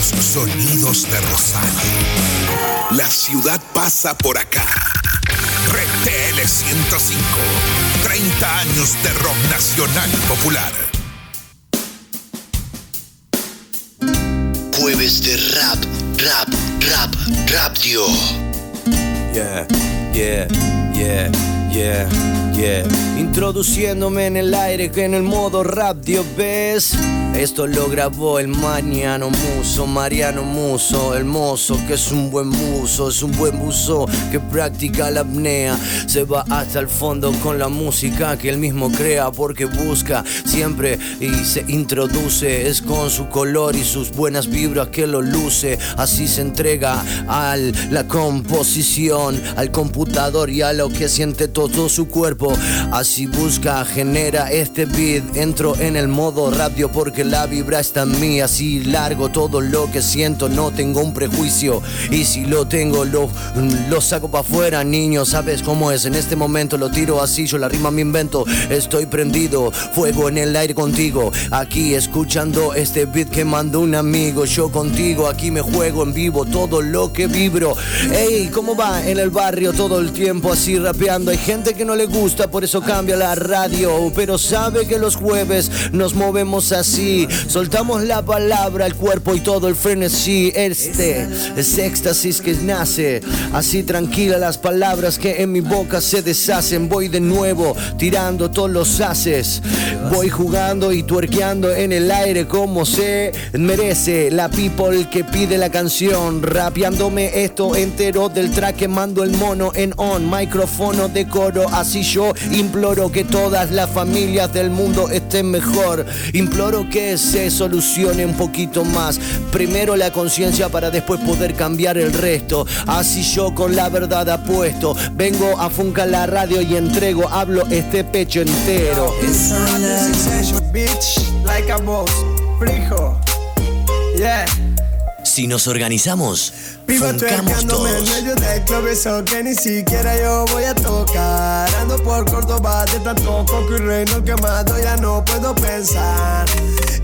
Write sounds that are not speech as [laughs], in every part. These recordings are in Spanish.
Los sonidos de Rosario. La ciudad pasa por acá. RTL 105. 30 años de rock nacional y popular. Jueves de rap, rap, rap, rap, tío. Yeah, yeah, yeah, yeah, yeah. Introduciéndome en el aire que en el modo rap, Dios ves. Esto lo grabó el Mariano Muso, Mariano Muso, el mozo que es un buen muso, es un buen buzo que practica la apnea. Se va hasta el fondo con la música que él mismo crea porque busca siempre y se introduce. Es con su color y sus buenas vibras que lo luce. Así se entrega a la composición, al computador y a lo que siente todo su cuerpo. Así busca, genera este beat. Entro en el modo radio porque la vibra está en mí. Así largo todo lo que siento, no tengo un prejuicio. Y si lo tengo, lo, lo saco para afuera, niño. ¿Sabes cómo es? En este momento lo tiro así, yo la rima me invento. Estoy prendido, fuego en el aire contigo. Aquí escuchando este beat que mandó un amigo. Yo contigo, aquí me juego en vivo todo lo que vibro. Ey, ¿cómo va en el barrio todo el tiempo así rapeando? Hay gente que no le gusta, por eso cambia la radio. Pero sabe que los jueves nos movemos así. Soltamos la palabra, el cuerpo y todo el frenesí. Este es éxtasis que nace. Así tranquila las palabras que en mi boca se deshacen. Voy de nuevo tirando todos los haces. Voy jugando y tuerqueando en el aire como se merece. La people que pide la canción. Rapeándome esto entero del track que mando el mono en on. Micrófono de Así yo imploro que todas las familias del mundo estén mejor. Imploro que se solucione un poquito más. Primero la conciencia para después poder cambiar el resto. Así yo con la verdad apuesto. Vengo a Funca la radio y entrego, hablo este pecho entero. Si nos organizamos, Vivo funcamos tuercándome en todos. medio del club, eso que ni siquiera yo voy a tocar. Ando por Córdoba de tanto coco y reino quemado, ya no puedo pensar.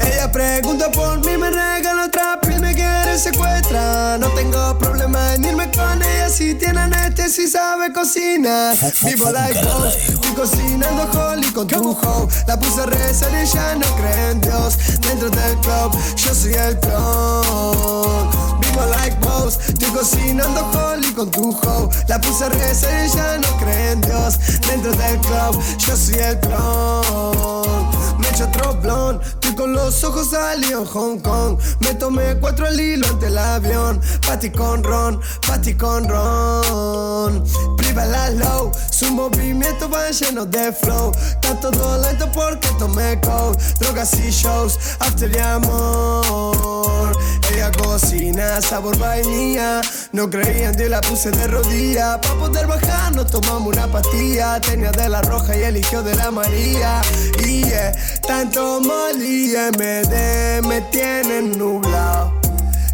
Ella pregunta por mí, me regala otra piel, me quiere secuestrar. No tengo problema en irme con ella si tiene anestesia y sabe cocinar. Vivo like boss, estoy cocinando holly con tu hoe. La puse a rezar y ella no cree en Dios. Dentro del club, yo soy el clon. Vivo like boss, estoy cocinando holly con. La puse a y ella no cree en Dios. Dentro del club, yo soy el clon. Me echo otro blon, estoy con los ojos salí en Hong Kong. Me tomé cuatro al hilo ante el avión. Pati con ron, pati con ron. Priva la low, su movimiento va lleno de flow. Está todo lento porque tomé cold. Drogas y shows, after y amor. Ella cocina, sabor vainilla. No creía en Dios, la puse de rodilla. Pa' poder bajar, nos tomamos una pastilla. Tenía de la roja y eligió de la María. Y yeah, tanto molly y MD me tienen nublado.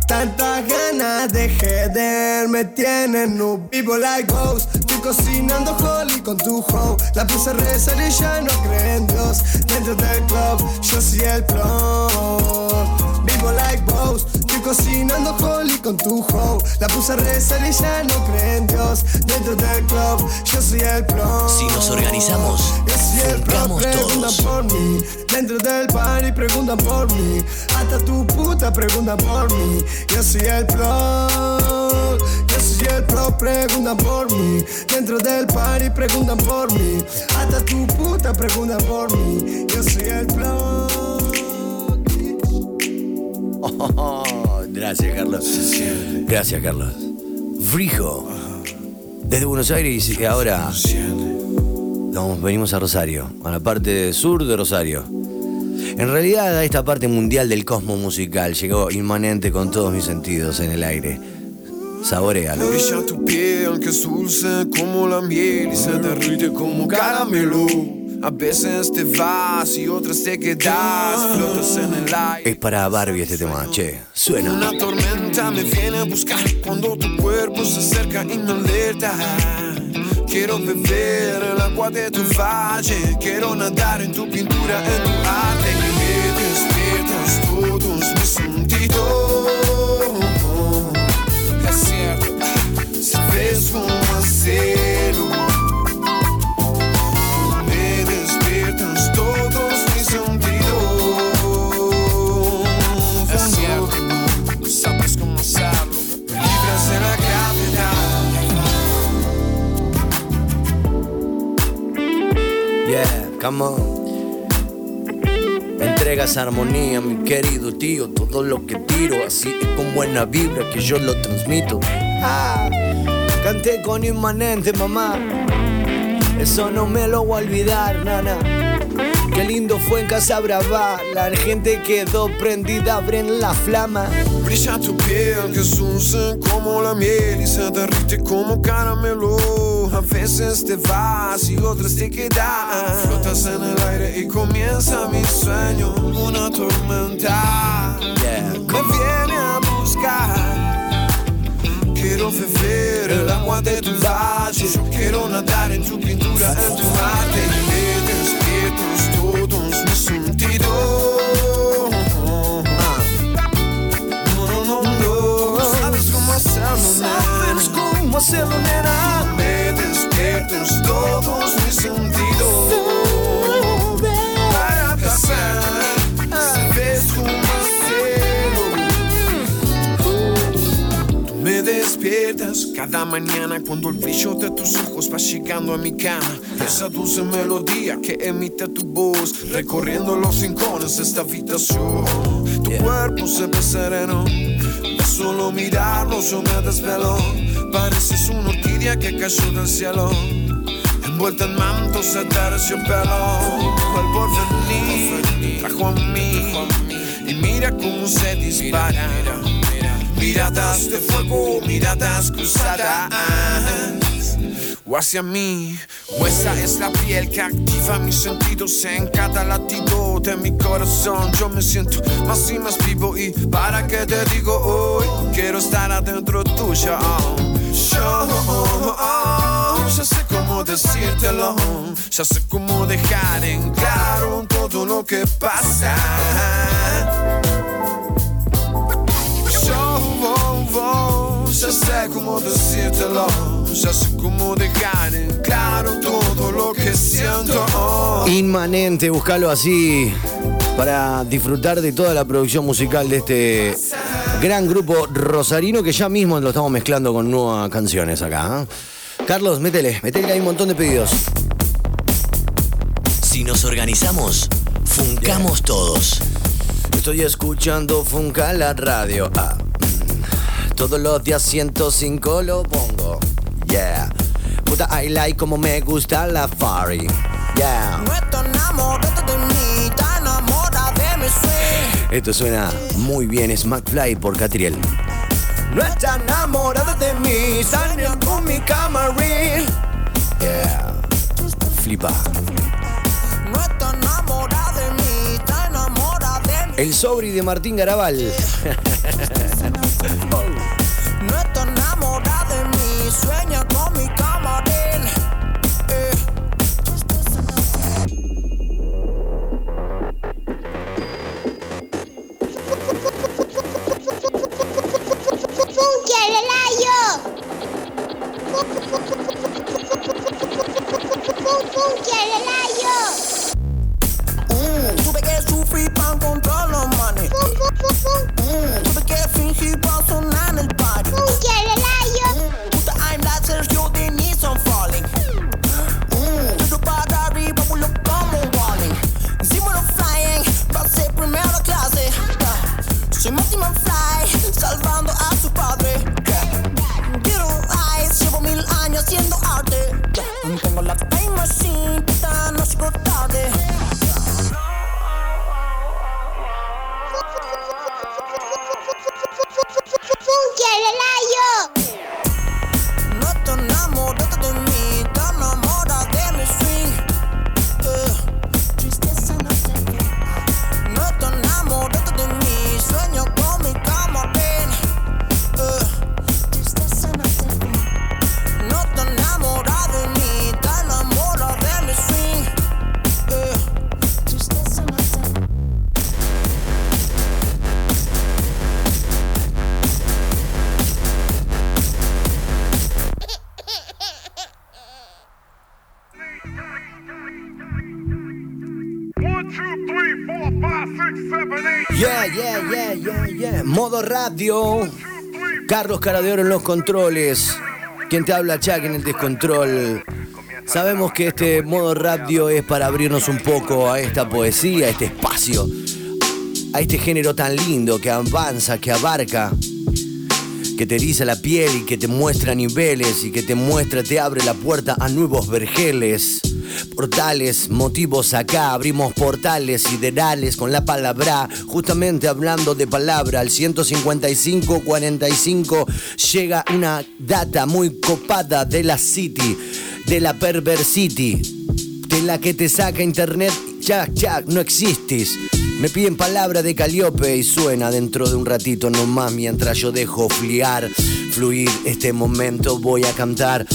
Tantas ganas de jeder me tienen nublado. Vivo like ghost, estoy cocinando holly con tu hoe. La puse a rezar y ya no cree en Dios. Dentro del club, yo soy el plon. Vivo like boss, estoy cocinando holly con tu hoe. La puse a rezar y ya no cree en Dios. Dentro del club, yo soy el plon. Si nos organizamos, preguntan todos. por mí. Dentro del party preguntan por mí. Hasta tu puta preguntan por mí. Yo soy el plug. Yo soy el plug, preguntan por mí. Dentro del party preguntan por mí. Hasta tu puta preguntan por mí. Yo soy el plug. [laughs] Oh, gracias, Carlos. Gracias, Carlos. Frijo. Desde Buenos Aires y ahora venimos a Rosario, a la parte sur de Rosario. En realidad a esta parte mundial del cosmos musical llegó inmanente con todos mis sentidos en el aire. Saborealo. Brilla tu como la miel y se derrite como. A veces te vas y otras te quedas, flotas en el aire. Es para Barbie este tema, che. Suena. Una tormenta me viene a buscar cuando tu cuerpo se acerca y me alerta. Quiero beber el agua de tu valle, quiero nadar en tu pintura, en tu arte. Que Me despiertas todos mis sentidos. Es cierto, sabes cómo hacerlo. Come on. Entregas armonía, mi querido tío. Todo lo que tiro, así es con buena vibra que yo lo transmito. Ah, canté con inmanente, mamá. Eso no me lo voy a olvidar, nana. Qué lindo fue en Casa Brava, la gente quedó prendida, abren la flama. Brilla tu piel que es como la miel y se derrite como caramelo. A veces te vas y otras te quedas. Flotas en el aire y comienza mi sueño. Una tormenta me viene a buscar. Quiero beber el agua de tu valle. Yo quiero nadar en tu pintura, en tu arte. Me despiertos todos mis sentidos. No, no, no, no. Sabes cómo hacerlo, ¿Sabes cómo hacerlo, nena? Despiertos todos mis sentidos. Para pasar, sabes cómo hacerlo. Tú me despiertas cada mañana cuando el brillo de tus ojos va llegando a mi cama. Esa dulce melodía que emite tu voz, recorriendo los rincones de esta habitación. Tu cuerpo se ve sereno. De solo mirarlo yo me desvelo. Pareces una orquídea que cayó del cielo. Envuelta en mantos de terciopelo. El porvenir trajo a mí. Y mira cómo se dispara. Miradas de fuego, miradas cruzadas. O hacia mí, o esa es la piel que activa mis sentidos en cada latido de mi corazón. Yo me siento más y más vivo y para qué te digo hoy, quiero estar adentro tuyo. Yo ya sé cómo decírtelo, ya sé cómo dejar en claro todo lo que pasa. Yo ya sé cómo decírtelo, ya sé cómo dejar en claro todo lo que siento. Inmanente, búscalo así para disfrutar de toda la producción musical de este gran grupo rosarino que ya mismo lo estamos mezclando con nuevas canciones acá. ¿eh? Carlos, métele, métele que hay un montón de pedidos. Si nos organizamos, funcamos todos. Estoy escuchando Funka la radio. Ah, mm. Todos los días 105 lo pongo. Yeah. Puta, I like como me gusta la Fari. Yeah. Esto suena muy bien, es McFly por Catriel. No está enamorada de mí, salió con mi camarín. Yeah. Flipa. No estás enamorada de mí, está enamorada de mí. El sobri de Martín Garabal. [laughs] Yeah, yeah, yeah, yeah, yeah. Modo radio. Carlos Cara de Oro en los controles. Quien te habla, Chuck, en el descontrol. Sabemos que este modo radio es para abrirnos un poco a esta poesía, a este espacio, a este género tan lindo que avanza, que abarca, que te eriza la piel y que te muestra niveles y que te muestra, te abre la puerta a nuevos vergeles. Portales, motivos acá, abrimos portales siderales con la palabra, justamente hablando de palabra, al 155-45 llega una data muy copada de la City, de la Perversity, de la que te saca internet, ya, ya, no existís. Me piden palabra de Caliope y suena dentro de un ratito nomás mientras yo dejo fliar, fluir este momento voy a cantar.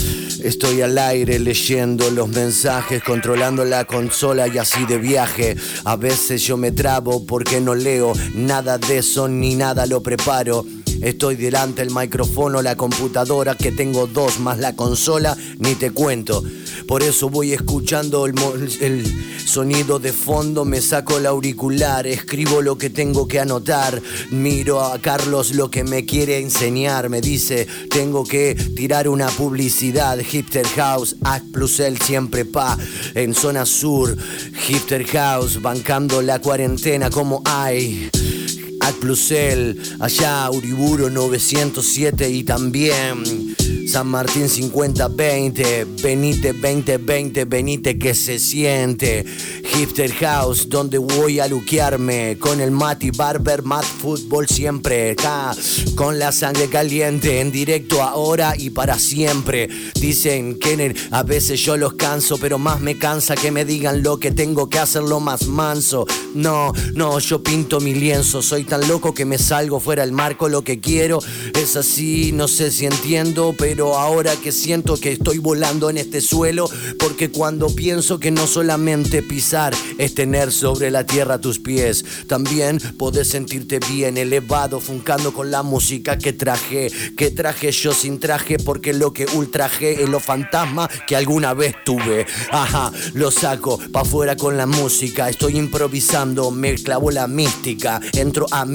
Estoy al aire leyendo los mensajes, controlando la consola y así de viaje. A veces yo me trabo porque no leo nada de eso ni nada lo preparo. Estoy delante del micrófono, la computadora que tengo dos más la consola, ni te cuento. Por eso voy escuchando el, el sonido de fondo, me saco el auricular, escribo lo que tengo que anotar, miro a Carlos lo que me quiere enseñar, me dice, tengo que tirar una publicidad, Hipster House, Act Plus L siempre pa, en zona sur, Hipster House, bancando la cuarentena como hay. Ad Plusel, allá Uriburo 907 y también San Martín 5020, Benite 2020, Benite que se siente, Hipster House, donde voy a luquearme con el Mati Barber, Mat Fútbol siempre, acá, con la sangre caliente, en directo ahora y para siempre. Dicen que a veces yo los canso, pero más me cansa que me digan lo que tengo que hacerlo más manso. No, no, yo pinto mi lienzo, soy tan loco que me salgo fuera del marco, lo que quiero es así, no sé si entiendo, pero ahora que siento que estoy volando en este suelo, porque cuando pienso que no solamente pisar es tener sobre la tierra tus pies, también podés sentirte bien elevado, funcando con la música que traje, que traje yo sin traje, porque lo que ultraje es lo fantasma que alguna vez tuve. Ajá, lo saco pa' afuera con la música, estoy improvisando, me clavo la mística, entro a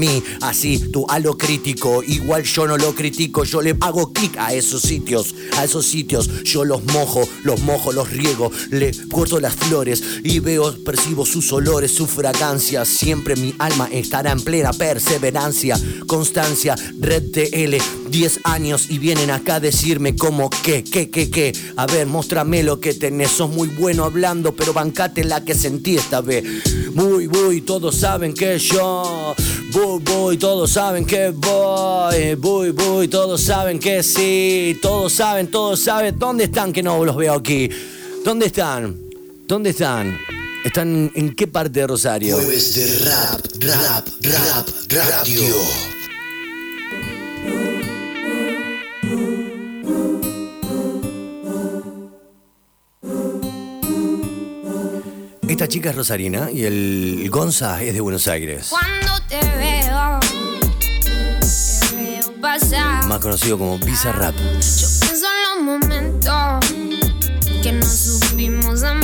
así, tú a lo crítico, igual yo no lo critico, yo le hago clic a esos sitios, a esos sitios, yo los mojo, los mojo, los riego, le corto las flores y veo, percibo sus olores, su fragancia, siempre mi alma estará en plena perseverancia, constancia, red TL, 10 años y vienen acá a decirme como que, que, que, que, a ver, muéstrame lo que tenés, sos muy bueno hablando, pero bancate la que sentí esta vez, muy, muy, todos saben que yo, voy, voy, todos saben que voy, voy, voy, todos saben que sí, todos saben, todos saben, ¿dónde están que no los veo aquí? ¿Dónde están? ¿Dónde están? ¿Están en qué parte de Rosario? Jueves de rap, rap, rap, radio. Esta chica es rosarina y el Gonza es de Buenos Aires, Cuando te veo, te veo pasar. más conocido como Bizarrap. Yo pienso en los momentos que no supimos amar.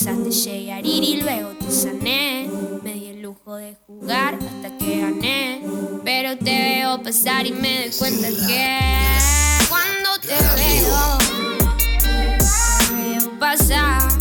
Quizás te llegué a herir y luego te sané. Me di el lujo de jugar hasta que gané, pero te veo pasar y me doy cuenta que cuando te veo, te veo pasar.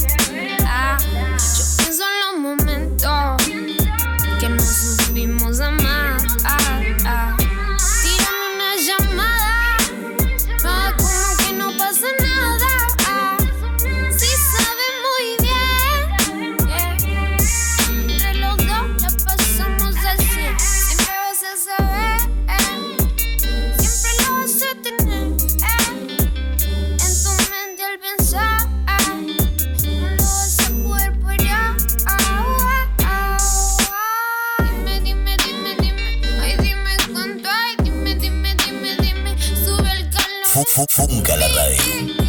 Funca la radio.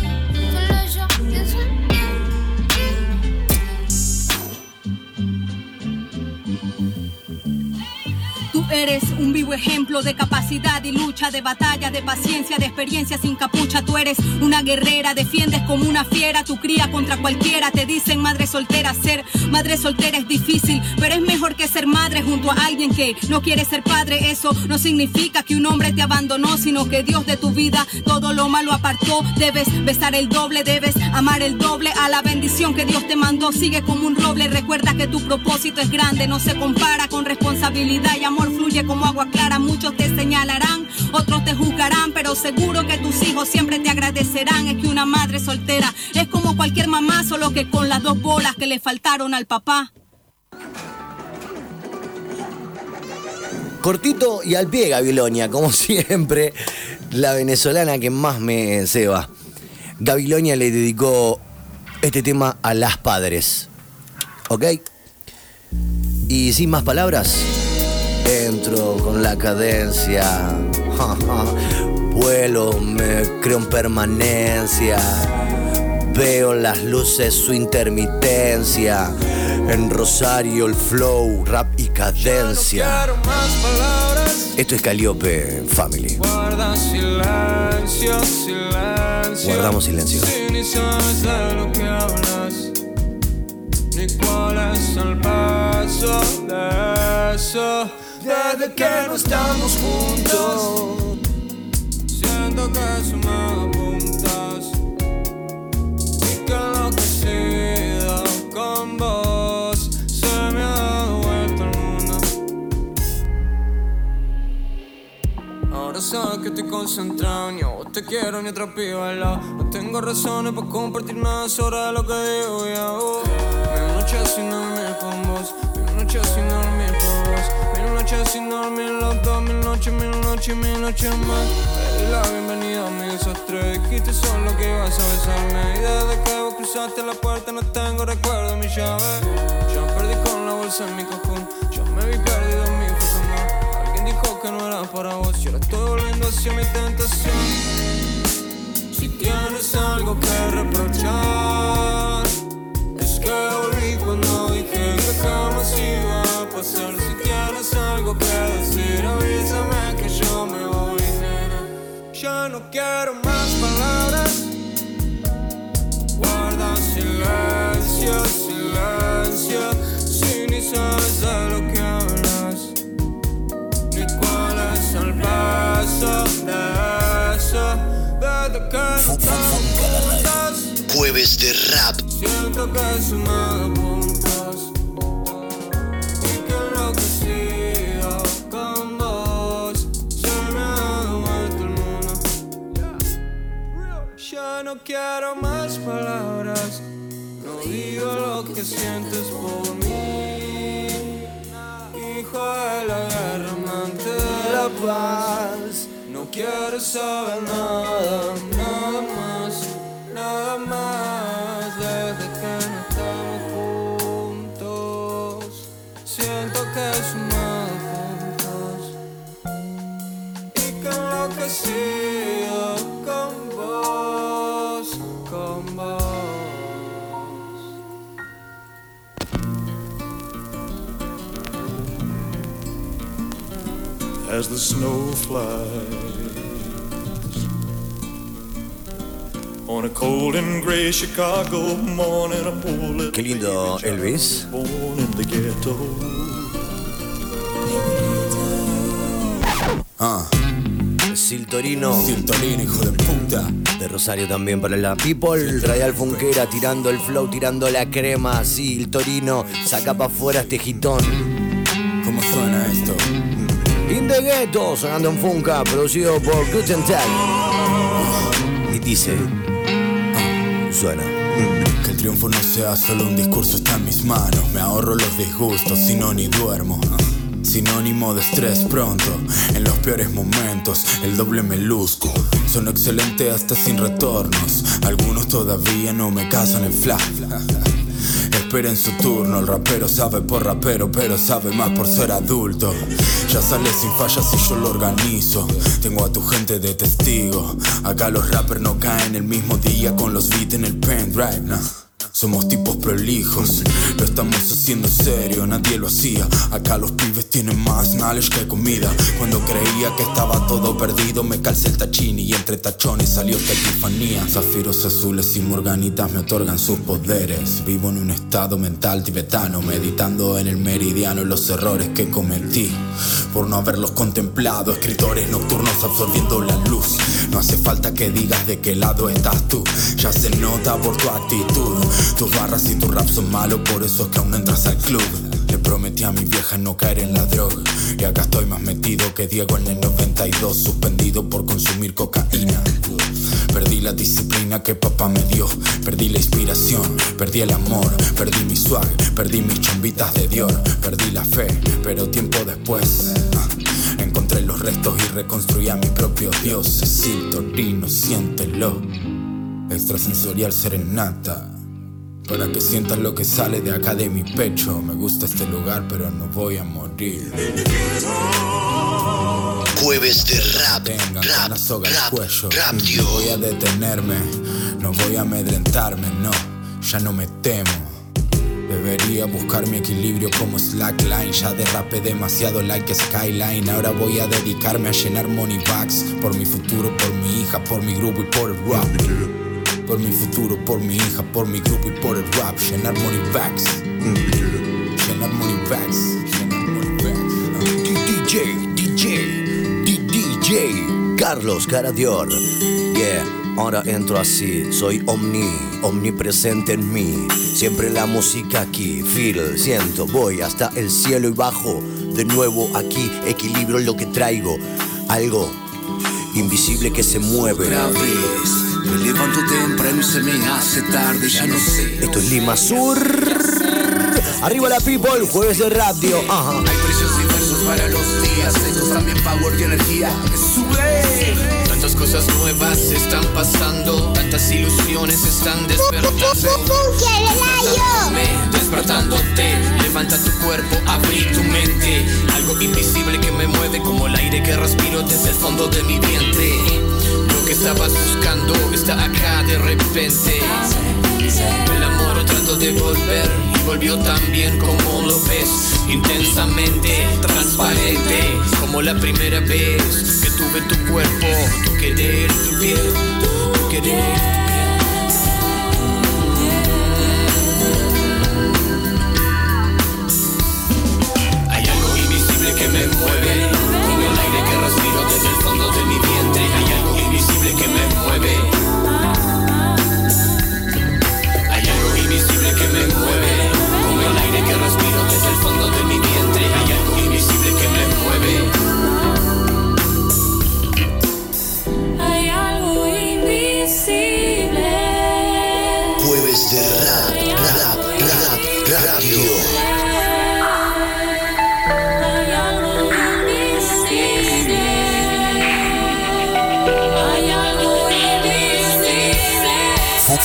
Eres un vivo ejemplo de capacidad y lucha, de batalla, de paciencia, de experiencia sin capucha. Tú eres una guerrera, defiendes como una fiera tu cría contra cualquiera. Te dicen madre soltera, ser madre soltera es difícil, pero es mejor que ser madre junto a alguien que no quiere ser padre. Eso no significa que un hombre te abandonó, sino que Dios de tu vida todo lo malo apartó. Debes besar el doble, debes amar el doble a la bendición que Dios te mandó. Sigue como un roble, recuerda que tu propósito es grande, no se compara con responsabilidad y amor fluye como agua clara. Muchos te señalarán, otros te juzgarán, pero seguro que tus hijos siempre te agradecerán. Es que una madre soltera es como cualquier mamá, solo que con las dos bolas que le faltaron al papá. Cortito y al pie, Gabilonia, como [laughs] siempre, la venezolana que más me ceba. Gabilonia le dedicó este tema a las padres. ¿Ok? Y sin más palabras, con la cadencia. [laughs] Vuelo, me creo en permanencia. Veo las luces, su intermitencia. En Rosario el flow, rap y cadencia. Más. Esto es Calliope Family. Guarda silencio, silencio. Guardamos silencio. Si ni sabes de lo que hablas, ni cuál es el paso de eso. Desde que no estamos juntos, siento que se me apuntas. Y que lo que sido con vos se me ha dado vuelta el mundo. Ahora sabes que estoy concentrado, ni a vos te quiero ni a otra piba al lado. No tengo razones para compartir nada sobre lo que digo y hago. Mil noches sin dormir con vos, mil noches sin dormir noches sin dormir los dos, mil noches, mil noches, mil noches más. La bienvenida a mi desastre, dijiste solo que ibas a besarme. Y desde que vos cruzaste la puerta no tengo recuerdo mi llave. Yo perdí con la bolsa en mi cajón, yo me vi perdido en mi más. Alguien dijo que no era para vos y ahora estoy volviendo hacia mi tentación. Si tienes algo que reprochar, que volví cuando dije que jamás iba a pasar. Si tienes algo que decir, avísame que yo me voy, nena. Ya no quiero más palabras. Guarda silencio, silencio. Si ni sabes de lo que hablas, ni cuál es el paso de eso. Desde que no juntas, Jueves de. Siento que se me apuntas. Y que lo que sigo con vos se me ha dado vuelta el mundo. Ya no quiero más palabras. No digo lo que sientes por mí. Hijo de la guerra, amante de la paz. No quiero saber nada, nada más, siento que sumamos juntos. Y que enloquecido con vos, con vos. as the snow flies. On a cold and gray Chicago morning, a poor little Qué lindo Elvis. born in the ghetto. Ah. Siltorino. Siltorino, hijo de puta. De Rosario también para la People. Radial Funquera tirando el flow, tirando la crema. Sí, el Torino. Saca pa' afuera este gitón. ¿Cómo suena esto? In the Ghetto, sonando en Funka, producido por Guten Tag. Y dice. ah, suena. Que el triunfo no sea solo un discurso, está en mis manos. Me ahorro los disgustos, si no ni duermo. Sinónimo de estrés pronto, en los peores momentos, el doble me luzco. Son excelente hasta sin retornos, algunos todavía no me casan en flash. esperen su turno. El rapero sabe por rapero, pero sabe más por ser adulto. Ya sale sin fallas y yo lo organizo. Tengo a tu gente de testigo. Acá los rappers no caen el mismo día con los beats en el pendrive, nah. Somos tipos prolijos, lo estamos haciendo serio, nadie lo hacía. Acá los pibes tienen más knowledge que comida. Cuando creía que estaba todo perdido, me calcé el tachini y entre tachones salió esta epifanía. Zafiros azules y morganitas me otorgan sus poderes. Vivo en un estado mental tibetano, meditando en el meridiano los errores que cometí. Por no haberlos contemplado, escritores nocturnos absorbiendo la luz. No hace falta que digas de qué lado estás tú, ya se nota por tu actitud. Tus barras y tu rap son malos, por eso es que aún entras al club. Le prometí a mi vieja no caer en la droga. Y acá estoy más metido que Diego en el 92, suspendido por consumir cocaína. Perdí la disciplina que papá me dio, perdí la inspiración, perdí el amor, perdí mi swag, perdí mis chombitas de Dior, perdí la fe, pero tiempo después ah, encontré los restos y reconstruí a mi propio Dios. Torino, siéntelo, extrasensorial serenata. Para que sientas lo que sale de acá de mi pecho. Me gusta este lugar, pero no voy a morir. Jueves de rap, Tengan rap, la soga al rap, cuello. rap, No voy a detenerme, no voy a amedrentarme, no, ya no me temo. Debería buscar mi equilibrio como slackline. Ya derrapé demasiado like skyline. Ahora voy a dedicarme a llenar money bags. Por mi futuro, por mi hija, por mi grupo y por el rap. Por mi futuro, por mi hija, por mi grupo y por el rap. Llenar money bags. Llenar money bags. Llenar money bags. DJ, DJ, D- DJ, Carlos Caradior. Yeah, ahora entro así, soy omni, omnipresente en mí. Siempre la música aquí, feel, siento, voy hasta el cielo y bajo. De nuevo aquí, equilibro lo que traigo. Algo invisible que se mueve. Vez, me levanto temprano y se me hace tarde, ya no sé. Esto es Lima Sur. Arriba la people, jueves de radio. Ajá. Hay precios diversos para los días, estos también power y energía sube. Tantas cosas nuevas están pasando, tantas ilusiones están despertando. Despertándome, Despertándote, levanta tu cuerpo, abrí tu mente. Algo invisible que me mueve como el aire que respiro desde el fondo de mi vientre. Que estabas buscando está acá de repente. El amor trato de volver y volvió tan bien como lo ves. Intensamente, transparente, como la primera vez que tuve tu cuerpo, tu querer, tu piel. De rap, rap, rap, radio.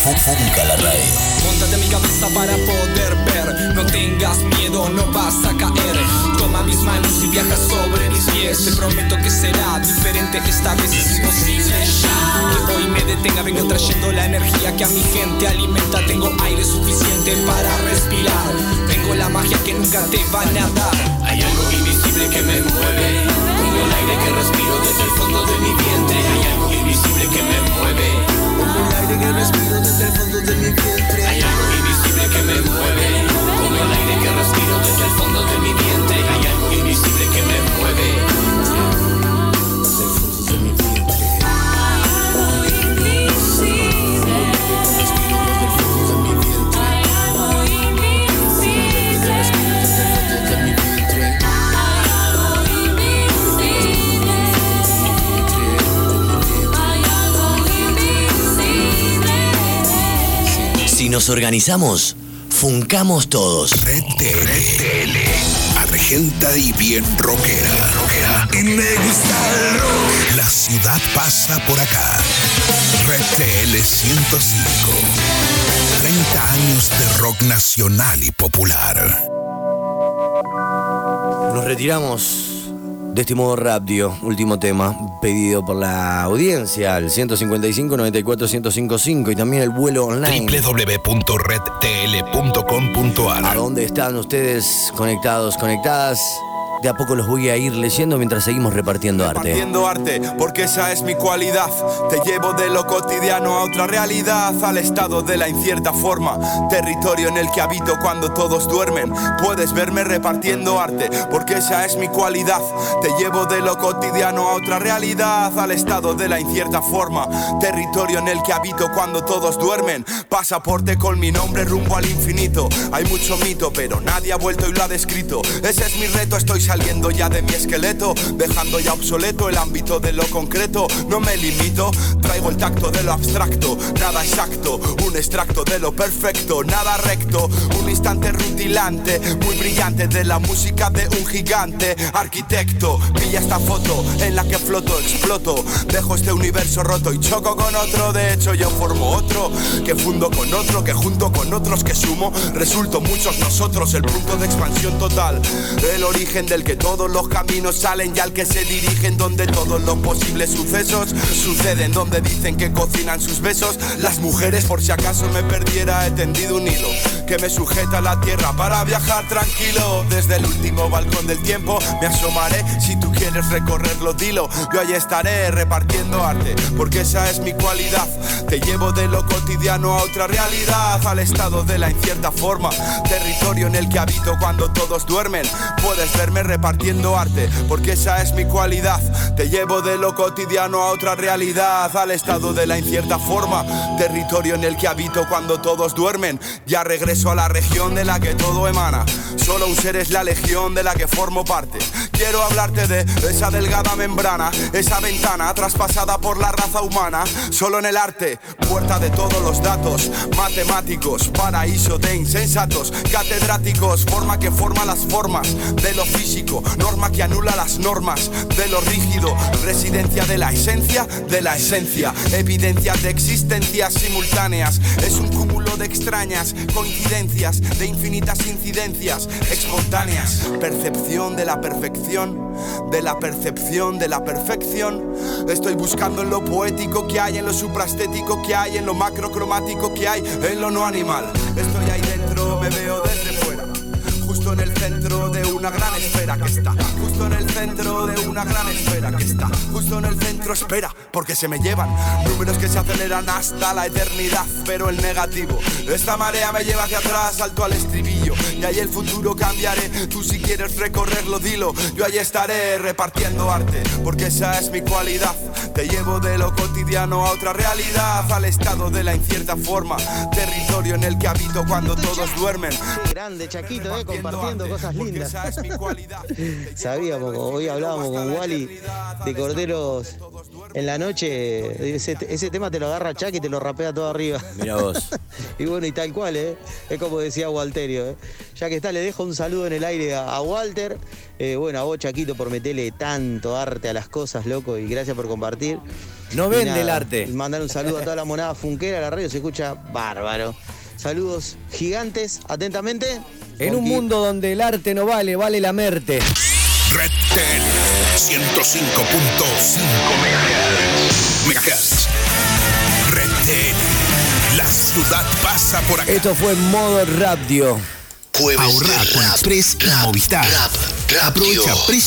Móntate en mi cabeza para poder ver. No tengas miedo, no vas a caer. Toma mis manos y viaja sobre mis pies. Te prometo que será diferente esta vez. Es imposible ya que hoy me detenga. Vengo trayendo la energía que a mi gente alimenta. Tengo aire suficiente para respirar. Tengo la magia que nunca te van a dar. Hay algo invisible que me mueve, como el aire que respiro desde el fondo de mi vientre. Hay algo invisible que me mueve, que respiro desde el fondo de mi vientre. hay algo invisible que me mueve, como el aire que respiro desde el fondo de mi vientre. Hay algo invisible que me mueve. Nos organizamos, Funcamos todos. Red TL. Argenta y bien rockera. rockera. Y me gusta el rock. La ciudad pasa por acá. Red TL 105. 30 años de rock nacional y popular. Nos retiramos de este modo radio, último tema, pedido por la audiencia, al 155 94 1055 y también el vuelo online. www.redtl.com.ar ¿A dónde están ustedes conectados, conectadas? De a poco los voy a ir leyendo mientras seguimos repartiendo arte. Repartiendo arte, porque esa es mi cualidad. Te llevo de lo cotidiano a otra realidad, al estado de la incierta forma. Territorio en el que habito cuando todos duermen. Puedes verme repartiendo arte, porque esa es mi cualidad. Te llevo de lo cotidiano a otra realidad, al estado de la incierta forma. Territorio en el que habito cuando todos duermen. Pasaporte con mi nombre rumbo al infinito. Hay mucho mito, pero nadie ha vuelto y lo ha descrito. Ese es mi reto, estoy saliendo ya de mi esqueleto, dejando ya obsoleto el ámbito de lo concreto. No me limito, traigo el tacto de lo abstracto, nada exacto, un extracto de lo perfecto, nada recto, un instante rutilante, muy brillante de la música de un gigante arquitecto. Pilla esta foto en la que floto, exploto, dejo este universo roto y choco con otro. De hecho, yo formo otro, que fundo con otro, que junto con otros que sumo, resulto muchos nosotros, el punto de expansión total, el origen del que todos los caminos salen y al que se dirigen, donde todos los posibles sucesos suceden, donde dicen que cocinan sus besos. Las mujeres, por si acaso me perdiera, he tendido un hilo que me sujeta a la tierra para viajar tranquilo. Desde el último balcón del tiempo me asomaré. Si tú quieres recorrerlo, dilo. Yo allí estaré repartiendo arte, porque esa es mi cualidad. Te llevo de lo cotidiano a otra realidad, al estado de la incierta forma. Territorio en el que habito cuando todos duermen. Puedes verme repartiendo arte, porque esa es mi cualidad. Te llevo de lo cotidiano a otra realidad, al estado de la incierta forma. Territorio en el que habito cuando todos duermen. Ya regreso a la región de la que todo emana. Solo un ser es la legión de la que formo parte. Quiero hablarte de esa delgada membrana, esa ventana traspasada por la raza humana. Solo en el arte, puerta de todos los datos, matemáticos, paraíso de insensatos, catedráticos, forma que forma las formas de lo físico, norma que anula las normas de lo rígido, residencia de la esencia de la esencia, evidencia de existencias simultáneas, es un cúmulo de extrañas coincidencias, de infinitas incidencias espontáneas, percepción de la perfección, de la percepción de la perfección. Estoy buscando en lo poético que hay, en lo supraestético que hay, en lo macrocromático que hay, en lo no animal. Estoy ahí dentro, me veo desde. Justo en el centro de una gran esfera que está. Justo en el centro de una gran esfera que está. Justo en el centro, espera, porque se me llevan números que se aceleran hasta la eternidad. Pero el negativo, esta marea me lleva hacia atrás, salto al estribillo. Y ahí el futuro cambiaré. Tú si quieres recorrerlo, dilo. Yo ahí estaré repartiendo arte, porque esa es mi cualidad. Te llevo de lo cotidiano a otra realidad, al estado de la incierta forma. Territorio en el que habito cuando todos duermen. Grande, Chaquito, eh, compartiendo cosas lindas. [laughs] Sabíamos, como hoy hablábamos con Wally de Corderos en la noche. Ese, ese tema te lo agarra Chuck y te lo rapea todo arriba. Mira vos. [laughs] y bueno, y tal cual, ¿eh? Es como decía Walterio, ¿eh? Ya que está, le dejo un saludo en el aire a, a Walter. Eh, bueno, a vos, Chaquito, por meterle tanto arte a las cosas, loco, y gracias por compartir. No vende nada, el arte. Mandar un saludo a toda la monada funquera, la radio se escucha bárbaro. Saludos gigantes, atentamente. En un mundo donde el arte no vale, vale la merte. Red TL 105.5 MHz. Red TL. La ciudad pasa por acá. Esto fue modo radio. Ahorrar con Express y Movistar. Aprovecha precios